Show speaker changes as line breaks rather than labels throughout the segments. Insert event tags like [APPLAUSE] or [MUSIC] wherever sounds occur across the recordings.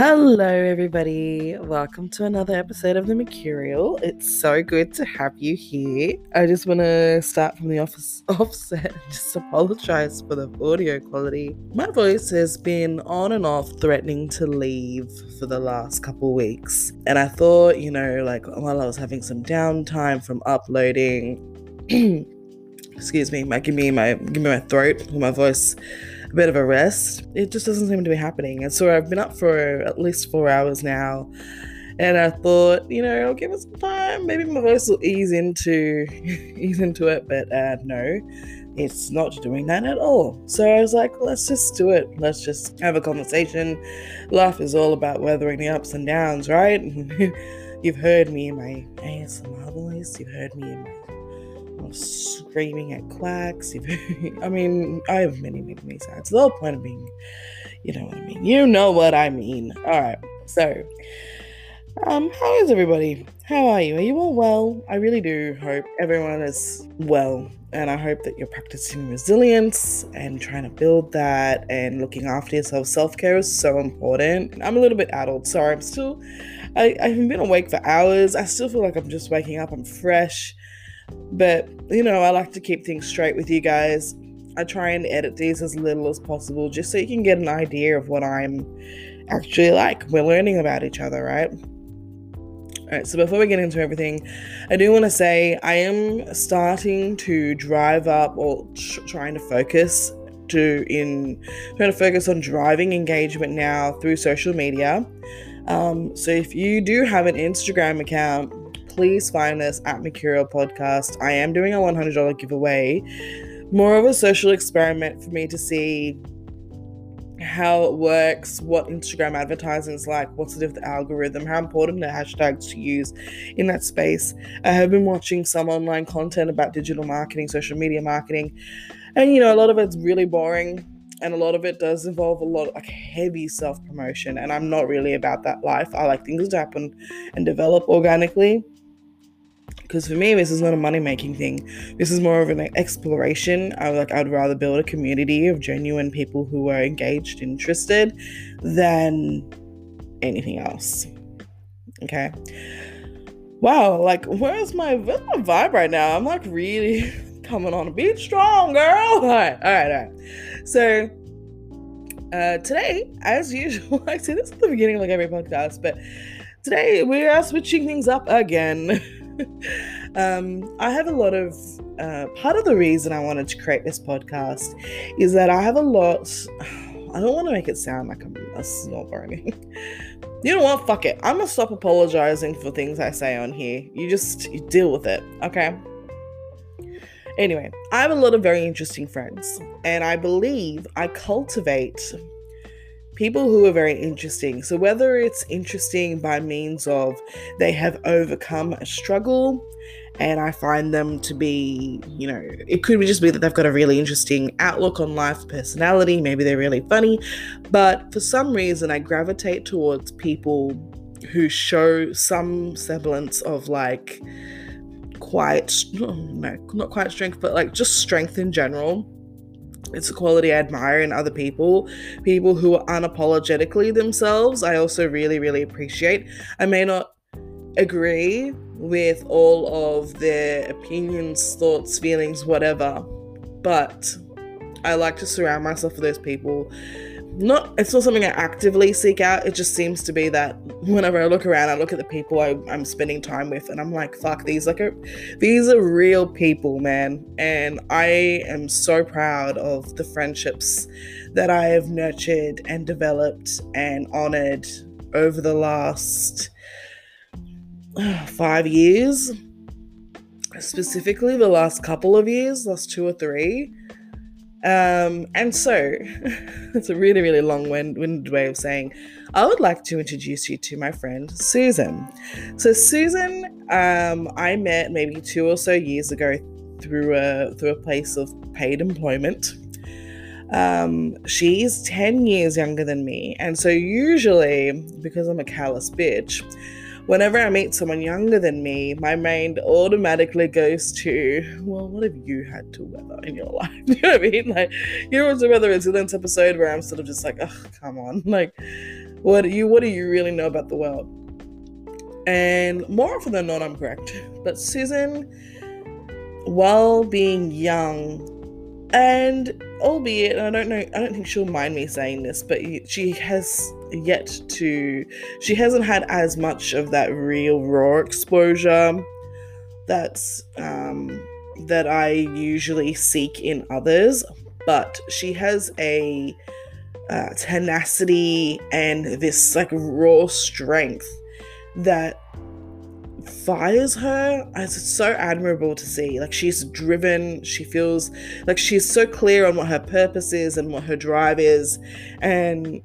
Hello, everybody. Welcome to another episode of The Mercurial. It's so good to have you here. I just want to start from the office [LAUGHS] offset and just apologize for the audio quality. My voice has been on and off threatening to leave for the last couple weeks. And I thought, you know, like while I was having some downtime from uploading, [CLEARS THROAT] excuse me, my give me my give me my throat, my voice a bit of a rest. It just doesn't seem to be happening. And so I've been up for at least four hours now. And I thought, you know, I'll give it some time. Maybe my voice will ease into [LAUGHS] ease into it, but uh, no, it's not doing that at all. So I was like, let's just do it. Let's just have a conversation. Life is all about weathering the ups and downs, right? [LAUGHS] You've heard me in my ASMR voice. You've heard me in my screaming at quacks. [LAUGHS] I mean, I have many, many, many sides. The whole point of being, you know what I mean. You know what I mean. All right. So, um, how is everybody? How are you? Are you all well? I really do hope everyone is well. And I hope that you're practicing resilience and trying to build that and looking after yourself. Self care is so important. I'm a little bit adult, Sorry, I'm still, I, I haven't been awake for hours. I still feel like I'm just waking up. I'm fresh. But, you know, I like to keep things straight with you guys. I try and edit these as little as possible just so you can get an idea of what I'm actually like. We're learning about each other, right? All right, so before we get into everything, I do want to say I am starting to drive up or tr- trying to focus to in trying to focus on driving engagement now through social media. Um, so if you do have an Instagram account, please find us at Mercurial Podcast. I am doing a $100 giveaway, more of a social experiment for me to see how it works, what Instagram advertising is like, what's the algorithm, how important the hashtags to use in that space. I have been watching some online content about digital marketing, social media marketing, and you know, a lot of it's really boring and a lot of it does involve a lot of like heavy self promotion and i'm not really about that life i like things to happen and develop organically because for me this is not a money making thing. This is more of an exploration. I like i'd rather build a community of genuine people who are engaged interested than anything else. Okay? Wow like where's my where's my vibe right now? I'm like really [LAUGHS] coming on. A beat strong girl! [LAUGHS] All right all right all right so uh today as [LAUGHS] usual i say this at the beginning of like every podcast but today we are switching things up again [LAUGHS] um, I have a lot of uh, part of the reason I wanted to create this podcast is that I have a lot. [SIGHS] I don't want to make it sound like I'm a snob or anything. [LAUGHS] you know what? Fuck it. I'm gonna stop apologizing for things I say on here. You just you deal with it, okay? Anyway, I have a lot of very interesting friends, and I believe I cultivate people who are very interesting. So, whether it's interesting by means of they have overcome a struggle, and I find them to be, you know, it could just be that they've got a really interesting outlook on life, personality, maybe they're really funny, but for some reason, I gravitate towards people who show some semblance of like quite, no, not quite strength, but like just strength in general it's a quality I admire in other people. People who are unapologetically themselves, I also really, really appreciate. I may not agree with all of their opinions, thoughts, feelings, whatever, but I like to surround myself with those people not it's not something I actively seek out. It just seems to be that whenever I look around, I look at the people I, am spending time with, and I'm like, fuck, these like are these are real people, man. And I am so proud of the friendships that I have nurtured and developed and honored over the last uh, five years. Specifically, the last couple of years, last two or three um, and so, [LAUGHS] it's a really, really long winded way of saying, I would like to introduce you to my friend Sussan. So, Sussan, um, I met maybe two or so years ago through a through a place of paid employment. Um, she's 10 years younger than me, and so usually, because I'm a callous bitch, whenever I meet someone younger than me, my mind automatically goes to, well, what have you had to weather in your [LAUGHS] life? you know what I mean? Like, you know, it's in this episode where I'm sort of just like, oh, come on. [LAUGHS] Like, what do you what do you really know about the world? And more often than not, I'm correct. But Sussan, while being young, and albeit and I don't know, I don't think she'll mind me saying this, but she has yet to, she hasn't had as much of that real raw exposure that's um, that I usually seek in others, but she has a uh, tenacity and this like raw strength that fires her. It's so admirable to see. Like she's driven. She feels like she's so clear on what her purpose is and what her drive is. And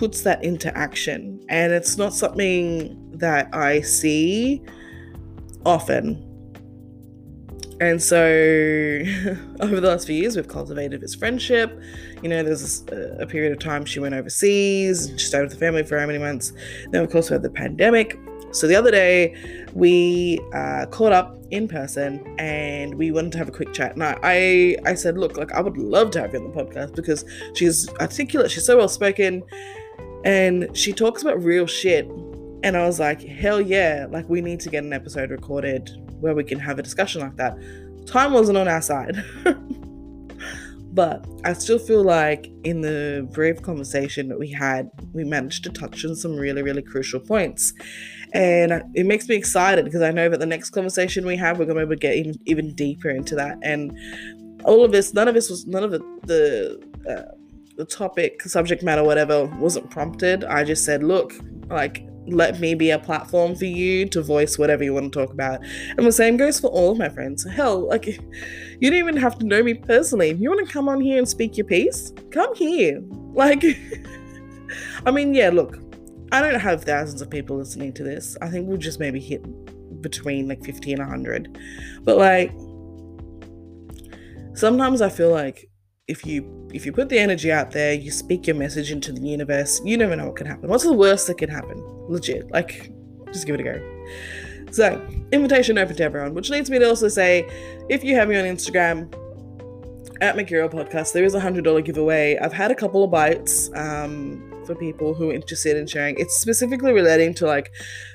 puts that into action and it's not something that i see often and so, [LAUGHS] over the last few years, we've cultivated this friendship. You know, there's a, a period of time she went overseas, she stayed with the family for how many months. Then, of course, we had the pandemic. So, the other day, we uh, caught up in person and we wanted to have a quick chat. And I, I, I said, Look, like, I would love to have you on the podcast because she's articulate, she's so well spoken, and she talks about real shit. And I was like, hell yeah, like we need to get an episode recorded where we can have a discussion like that. Time wasn't on our side. [LAUGHS] but I still feel like in the brief conversation that we had, we managed to touch on some really, really crucial points. And it makes me excited because I know that the next conversation we have, we're going to be able to get even, even deeper into that. And all of this, none of this was, none of the, the, uh, the topic, subject matter, whatever, wasn't prompted. I just said, look, like, let me be a platform for you to voice whatever you want to talk about. And the same goes for all of my friends. Hell, like, you don't even have to know me personally. If you want to come on here and speak your piece, come here. Like, [LAUGHS] I mean, yeah, look, I don't have thousands of people listening to this. I think we'll just maybe hit between like 50 and 100. But like, sometimes I feel like if you if you put the energy out there, you speak your message into the universe, you never know what can happen. What's the worst that can happen? Legit. Like, just give it a go. So, invitation open to everyone, which leads me to also say if you have me on Instagram, at Mercurial Podcast, there is a $100 giveaway. I've had a couple of bites um, for people who are interested in sharing. It's specifically relating to like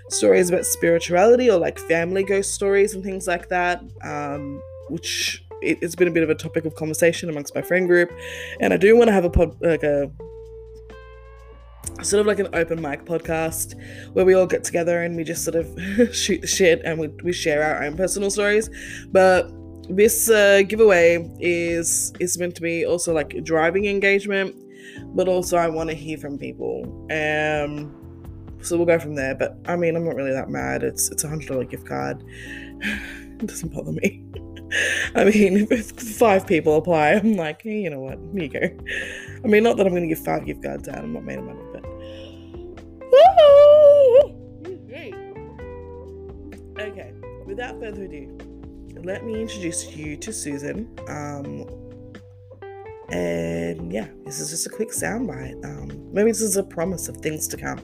stories about spirituality or like family ghost stories and things like that, um, which it, has been a bit of a topic of conversation amongst my friend group, and I do want to have a pod like a sort of like an open mic podcast where we all get together and we just sort of [LAUGHS] shoot the shit and we, we share our own personal stories. But this uh, giveaway is is meant to be also like driving engagement but also i want to hear from people. Um so we'll go from there but i mean i'm not really that mad. It's it's a hundred dollar gift card. [SIGHS] It doesn't bother me [LAUGHS] [LAUGHS] I mean, if five people apply, I'm like, hey, you know what? Here you go. I mean, not that I'm going to give five gift cards out. I'm not made of money, but. [LAUGHS] Okay, without further ado, let me introduce you to Sussan. Um, and yeah, this is just a quick soundbite. Um, maybe this is a promise of things to come.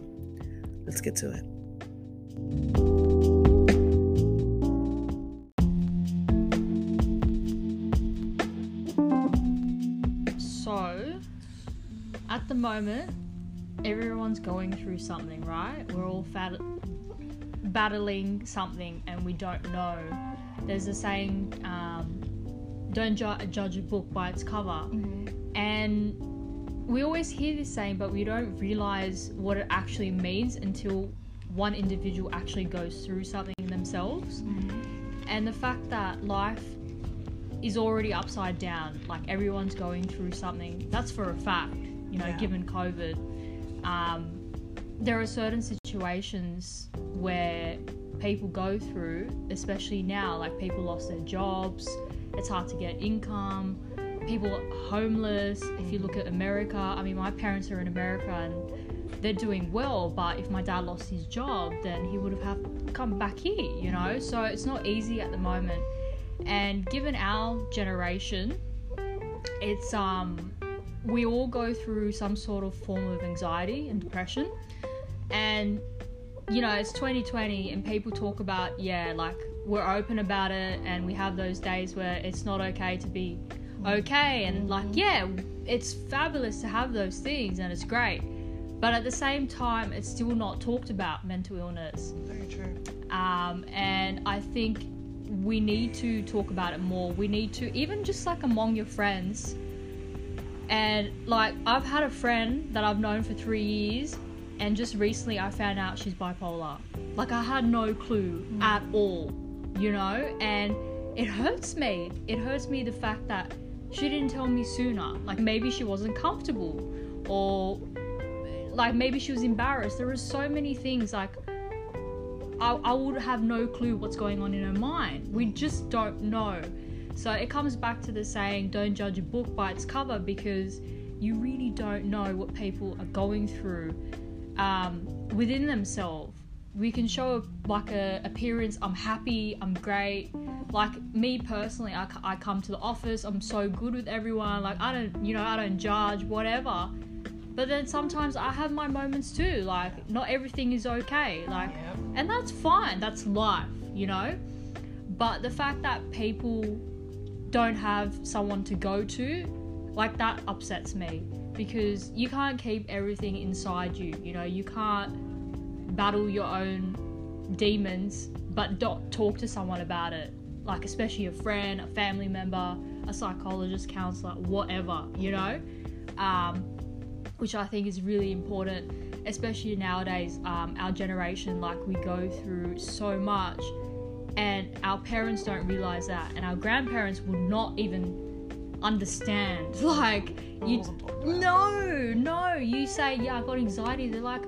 Let's get to it.
Moment, everyone's going through something, right? We're all fat- battling something and we don't know. There's a saying, um, don't ju- judge a book by its cover. Mm-hmm. And we always hear this saying, but we don't realize what it actually means until one individual actually goes through something themselves. Mm-hmm. And the fact that life is already upside down, like everyone's going through something, that's for a fact you know, yeah. given COVID. Um, there are certain situations where people go through, especially now, like people lost their jobs, it's hard to get income, people are homeless. If you look at America, I mean, my parents are in America and they're doing well, but if my dad lost his job, then he would have have come back here, you know? So it's not easy at the moment. And given our generation, it's um we all go through some sort of form of anxiety and depression. And, you know, it's 2020 and people talk about, yeah, like we're open about it and we have those days where it's not okay to be okay. And, like, yeah, it's fabulous to have those things and it's great. But at the same time, it's still not talked about mental illness.
Very true.
Um, and I think we need to talk about it more. We need to, even just like among your friends. And like, I've had a friend that I've known for three years, and just recently I found out she's bipolar. Like, I had no clue hmm. at all, you know? And it hurts me. It hurts me the fact that she didn't tell me sooner. Like, maybe she wasn't comfortable, or like maybe she was embarrassed. There are so many things like I, I would have no clue what's going on in her mind. We just don't know. So it comes back to the saying, don't judge a book by its cover because you really don't know what people are going through um, within themselves. We can show like a appearance. I'm happy. I'm great. Like me personally, I, I come to the office. I'm so good with everyone. Like I don't, you know, I don't judge whatever. But then sometimes I have my moments too. Like not everything is okay. Like and that's fine. That's life, you know? But the fact that people don't have someone to go to, like that upsets me because you can't keep everything inside you, you know? You can't battle your own demons but don't talk to someone about it. Like especially a friend, a family member, a psychologist, counselor, whatever, you know? Um, which I think is really important, especially nowadays. Um, our generation, like we go through so much, and our parents don't realize that, and our grandparents would not even understand. [LAUGHS] Like you,
oh, about.
no, no. You say, yeah, I got anxiety. They're like,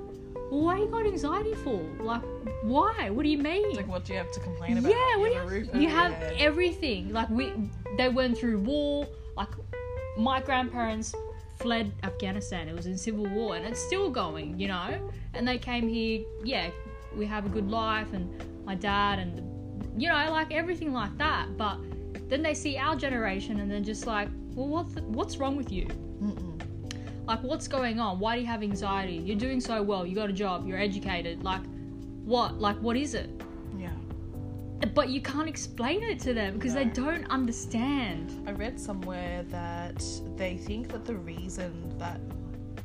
well, what you got anxiety for? Like, why? What do you mean?
Like, what do you have to complain about?
Yeah, what do you
have a
have? You have everything. Like we, they went through war. Like my grandparents fled Afghanistan. It was in civil war, and it's still going. You know, and they came here. Yeah, we have a good life, and my dad, and you know, like everything like that. But then they see our generation, and they're just like, well, what's what's wrong with you?
Mm-mm.
Like, what's going on? Why do you have anxiety? You're doing so well. You got a job. You're educated. Like, what? Like, what is it?
Yeah.
but you can't explain it to them because they don't understand.
I read somewhere that they think that the reason that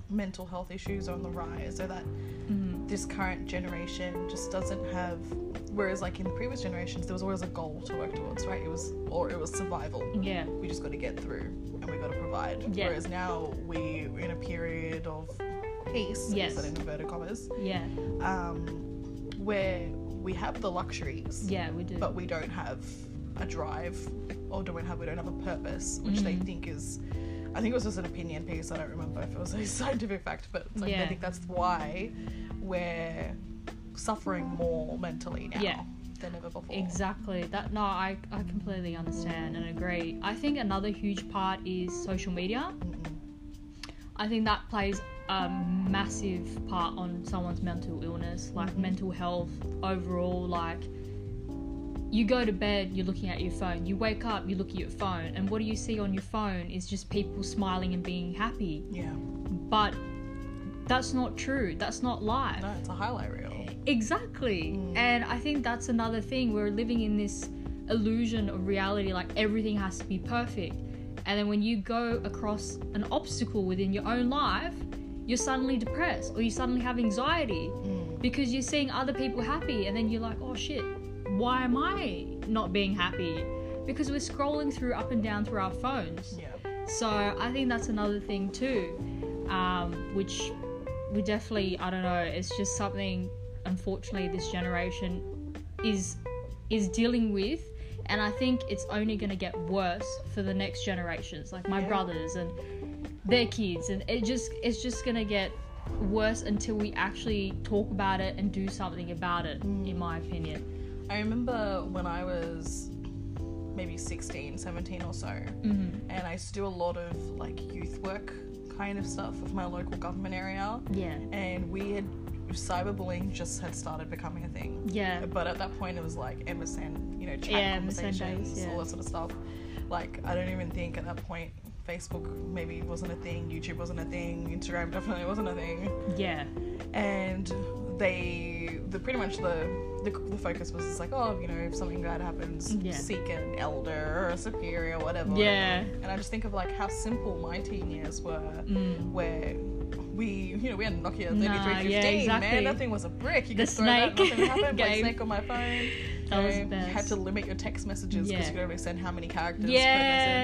mental health issues are on the rise or that
Mm.
This current generation just doesn't have whereas like in the previous generations there was always a goal to work towards right it was or it was survival
Yeah,
we just got to get through and we got to provide
Yeah.
whereas now we're in a period of peace
Yes.
in inverted commas
yeah,
um, where we have the luxuries
yeah, we do.
but we don't have a drive or don't have we don't have a purpose which they
Mhm.
think is I think it was just an opinion piece I don't remember if it was a [LAUGHS] scientific fact but like,
Yeah.
I think that's why we're suffering more mentally now
Yeah.
than ever before
exactly. That no, I I completely understand and agree. I think another huge part is social media.
Mm-mm.
I think that plays a massive part on someone's mental illness, like
Mhm.
mental health overall. Like, you go to bed, you're looking at your phone. You wake up, you look at your phone, and what do you see on your phone is just people smiling and being happy.
yeah
But that's not true. That's not life.
no it's a highlight reel
Exactly.
Mm.
And I think that's another thing. We're living in this illusion of reality, like everything has to be perfect. And then when you go across an obstacle within your own life, you're suddenly depressed or you suddenly have anxiety
Mm.
because you're seeing other people happy. And then you're like, oh shit, why am I not being happy? Because we're scrolling through up and down through our phones.
yeah
So I think that's another thing too, um, which we definitely I don't know. It's just something unfortunately this generation is is dealing with, and I think it's only going to get worse for the next generations, like my
Yeah.
brothers and their kids, and it just it's just going to get worse until we actually talk about it and do something about it. In my opinion.
I remember when I was maybe 16 17 or so
hmm
and I used to do a lot of like youth work kind of stuff with my local government area
Yeah.
and we had cyberbullying just had started becoming a thing
Yeah.
but at that point it was like MSN you know chat
Yeah,
conversations
days, yeah.
all that sort of stuff like I don't even think at that point Facebook maybe wasn't a thing YouTube wasn't a thing Instagram definitely wasn't a thing
Yeah.
and they the pretty much the the, the focus was just like, oh, you know, if something bad happens,
Yeah.
seek an elder or a superior, whatever.
Yeah.
And I just think of like how simple my teen years were,
Mm.
where we, you know, we had Nokia
Nah,
3315,
yeah, exactly.
man. That thing was a brick. You
The
could throw that,
snake
nothing would happen. Play. Snake on my phone. You,
That was
know,
the
you had to limit your text messages because
Yeah.
you could only send how many characters per
Yeah,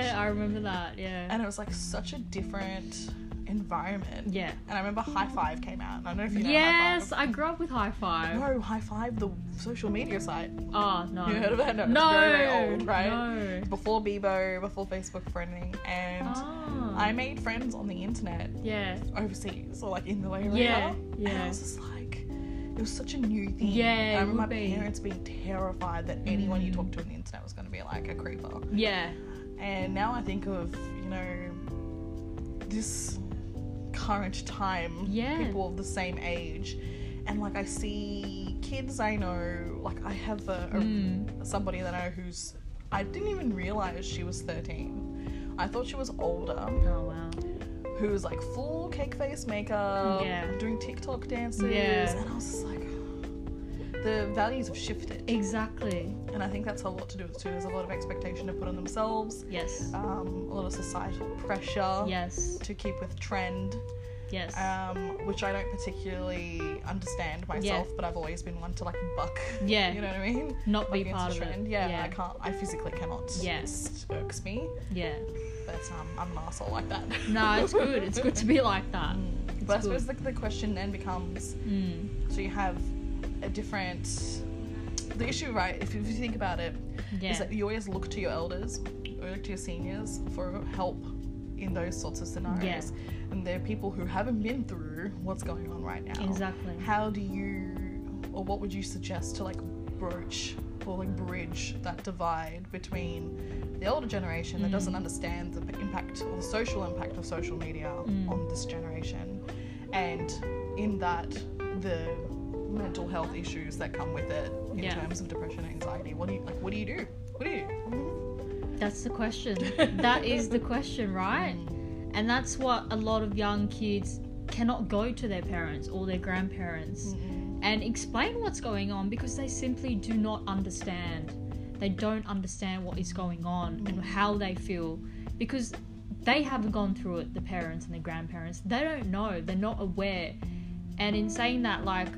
message.
I remember that. Yeah.
And it was like such a different environment.
yeah.
And I remember Hi5 came out. I don't know if you know
Yes, I grew up with
Hi-5. No, Hi5, the social media site.
Oh no.
You heard of it? No,
No.
very, very old, right?
No.
Before Bebo, before Facebook friending, and
Oh.
I made friends on the internet
Yeah.
overseas or like in the Area.
Yeah,
And
yeah.
I was just like, it was such a new thing.
Yeah,
And I remember my
be.
parents being terrified that anyone you
Mm.
talked to on the internet was going to be like a creeper.
Yeah.
And now I think of, you know, this current time,
Yeah.
people of the same age, and like I see kids I know, like I have a, a
Mm.
somebody that I know who's, I didn't even realize she was 13. I thought she was older,
Oh wow.
who was like full cake face makeup,
Yeah.
doing TikTok dances,
Yeah.
and I was just like, the values have shifted,
Exactly.
and I think that's a lot to do with too. There's a lot of expectation to put on themselves,
Yes.
um, a lot of societal pressure
Yes.
to keep with trend,
Yes.
um, which I don't particularly understand myself, but I've always been one to like buck. [LAUGHS]
Yeah.
You know what I mean?
Not be
Buck
part of
trend.
it.
Yeah,
Yeah.
I can't. I physically cannot.
Yeah.
Irks me,
Yeah.
but um, I'm an asshole like that. [LAUGHS]
No, it's good. It's good to be like that.
Mm. But I suppose the, the question then becomes:
Mm.
so you have a different. The issue, right? If you, if you think about it, is
Yeah.
that you always look to your elders or look to your seniors for help in those sorts of scenarios. And they're people who haven't been through what's going on right now.
Exactly.
How do you, or what would you suggest to like broach or like bridge that divide between the older generation that
Mm.
doesn't understand the impact or the social impact of social media
Mm.
on this generation, and in that the mental health issues that come with it in
Yeah.
terms of depression and anxiety. What do you like? What do you do? What do you do?
That's the question. [LAUGHS] that is the question, right? And that's what a lot of young kids cannot go to their parents or their grandparents and explain what's going on because they simply do not understand. They don't understand what is going on and mm-hmm. how they feel because they haven't gone through it, the parents and the grandparents. They don't know, they're not aware. And in saying that, like,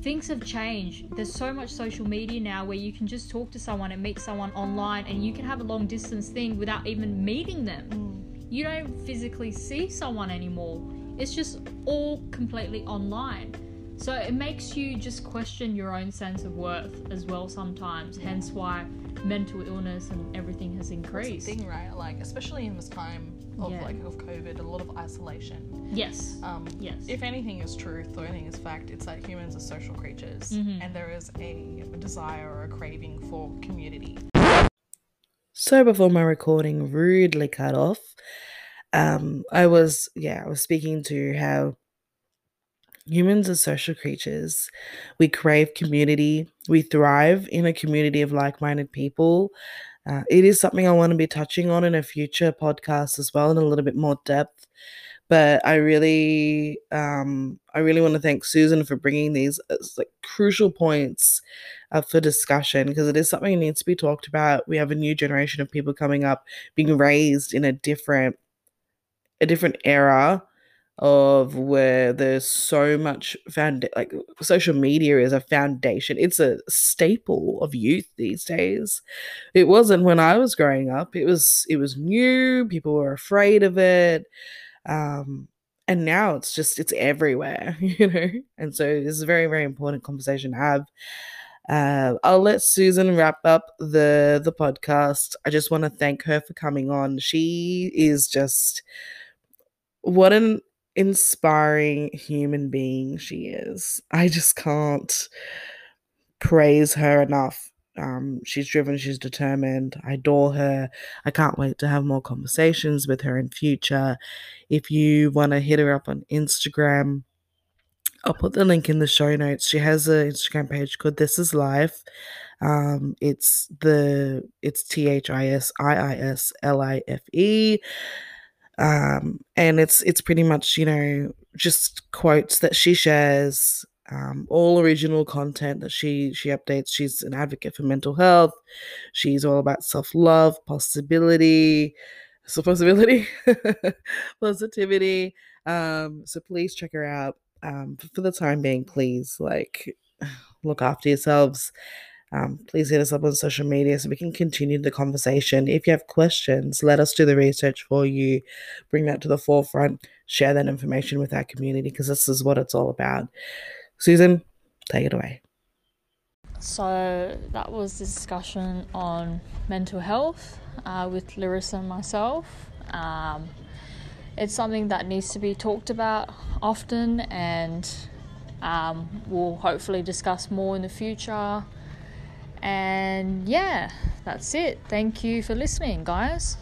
things have changed. There's so much social media now where you can just talk to someone and meet someone online and you can have a long distance thing without even meeting them. Mm. You don't physically see someone anymore. It's just all completely online. So it makes you just question your own sense of worth as well sometimes. Hence why mental illness and everything has
That's the
increased.
thing, right? Like, especially in this time of
Yeah.
like of COVID, a lot of isolation.
Yes.
Um,
Yes.
if anything is truth or anything is fact, it's that humans are social creatures,
Mhm.
and there is a desire or a craving for community.
So before my recording rudely cut off, um, I was yeah, I was speaking to how humans are social creatures. We crave community. We thrive in a community of like-minded people. Uh, it is something I want to be touching on in a future podcast as well in a little bit more depth. But I really, um, I really want to thank Sussan for bringing these as like crucial points up for discussion because it is something that needs to be talked about. We have a new generation of people coming up being raised in a different a different era of where there's so much found like social media is a foundation. It's a staple of youth these days. It wasn't when I was growing up. It was it was new, people were afraid of it. Um and now it's just it's everywhere, [LAUGHS] you know. And so this is a very very important conversation to have. Uh, I'll let Sussan wrap up the the podcast. I just want to thank her for coming on. She is just what an inspiring human being she is. I just can't praise her enough. Um, she's driven, she's determined. I adore her. I can't wait to have more conversations with her in future. If you want to hit her up on Instagram, I'll put the link in the show notes. She has an Instagram page called This Is Life. Um, it's the it's T H I S I I S L I F E. Um, and it's it's pretty much, you know, just quotes that she shares um, all original content that she she updates. She's an advocate for mental health. She's all about self love, possibility, so possibility, [LAUGHS] positivity. Um, so please check her out. Um, for the time being, please like [SIGHS] look after yourselves. Um, please hit us up on social media so we can continue the conversation. If you have questions, let us do the research for you, bring that to the forefront, share that information with our community because this is what it's all about. Sussan, take it away.
So that was the discussion on mental health uh, with Larissa and myself. Um, it's something that needs to be talked about often, and um, we'll hopefully discuss more in the future. And yeah, that's it. Thank you for listening, guys.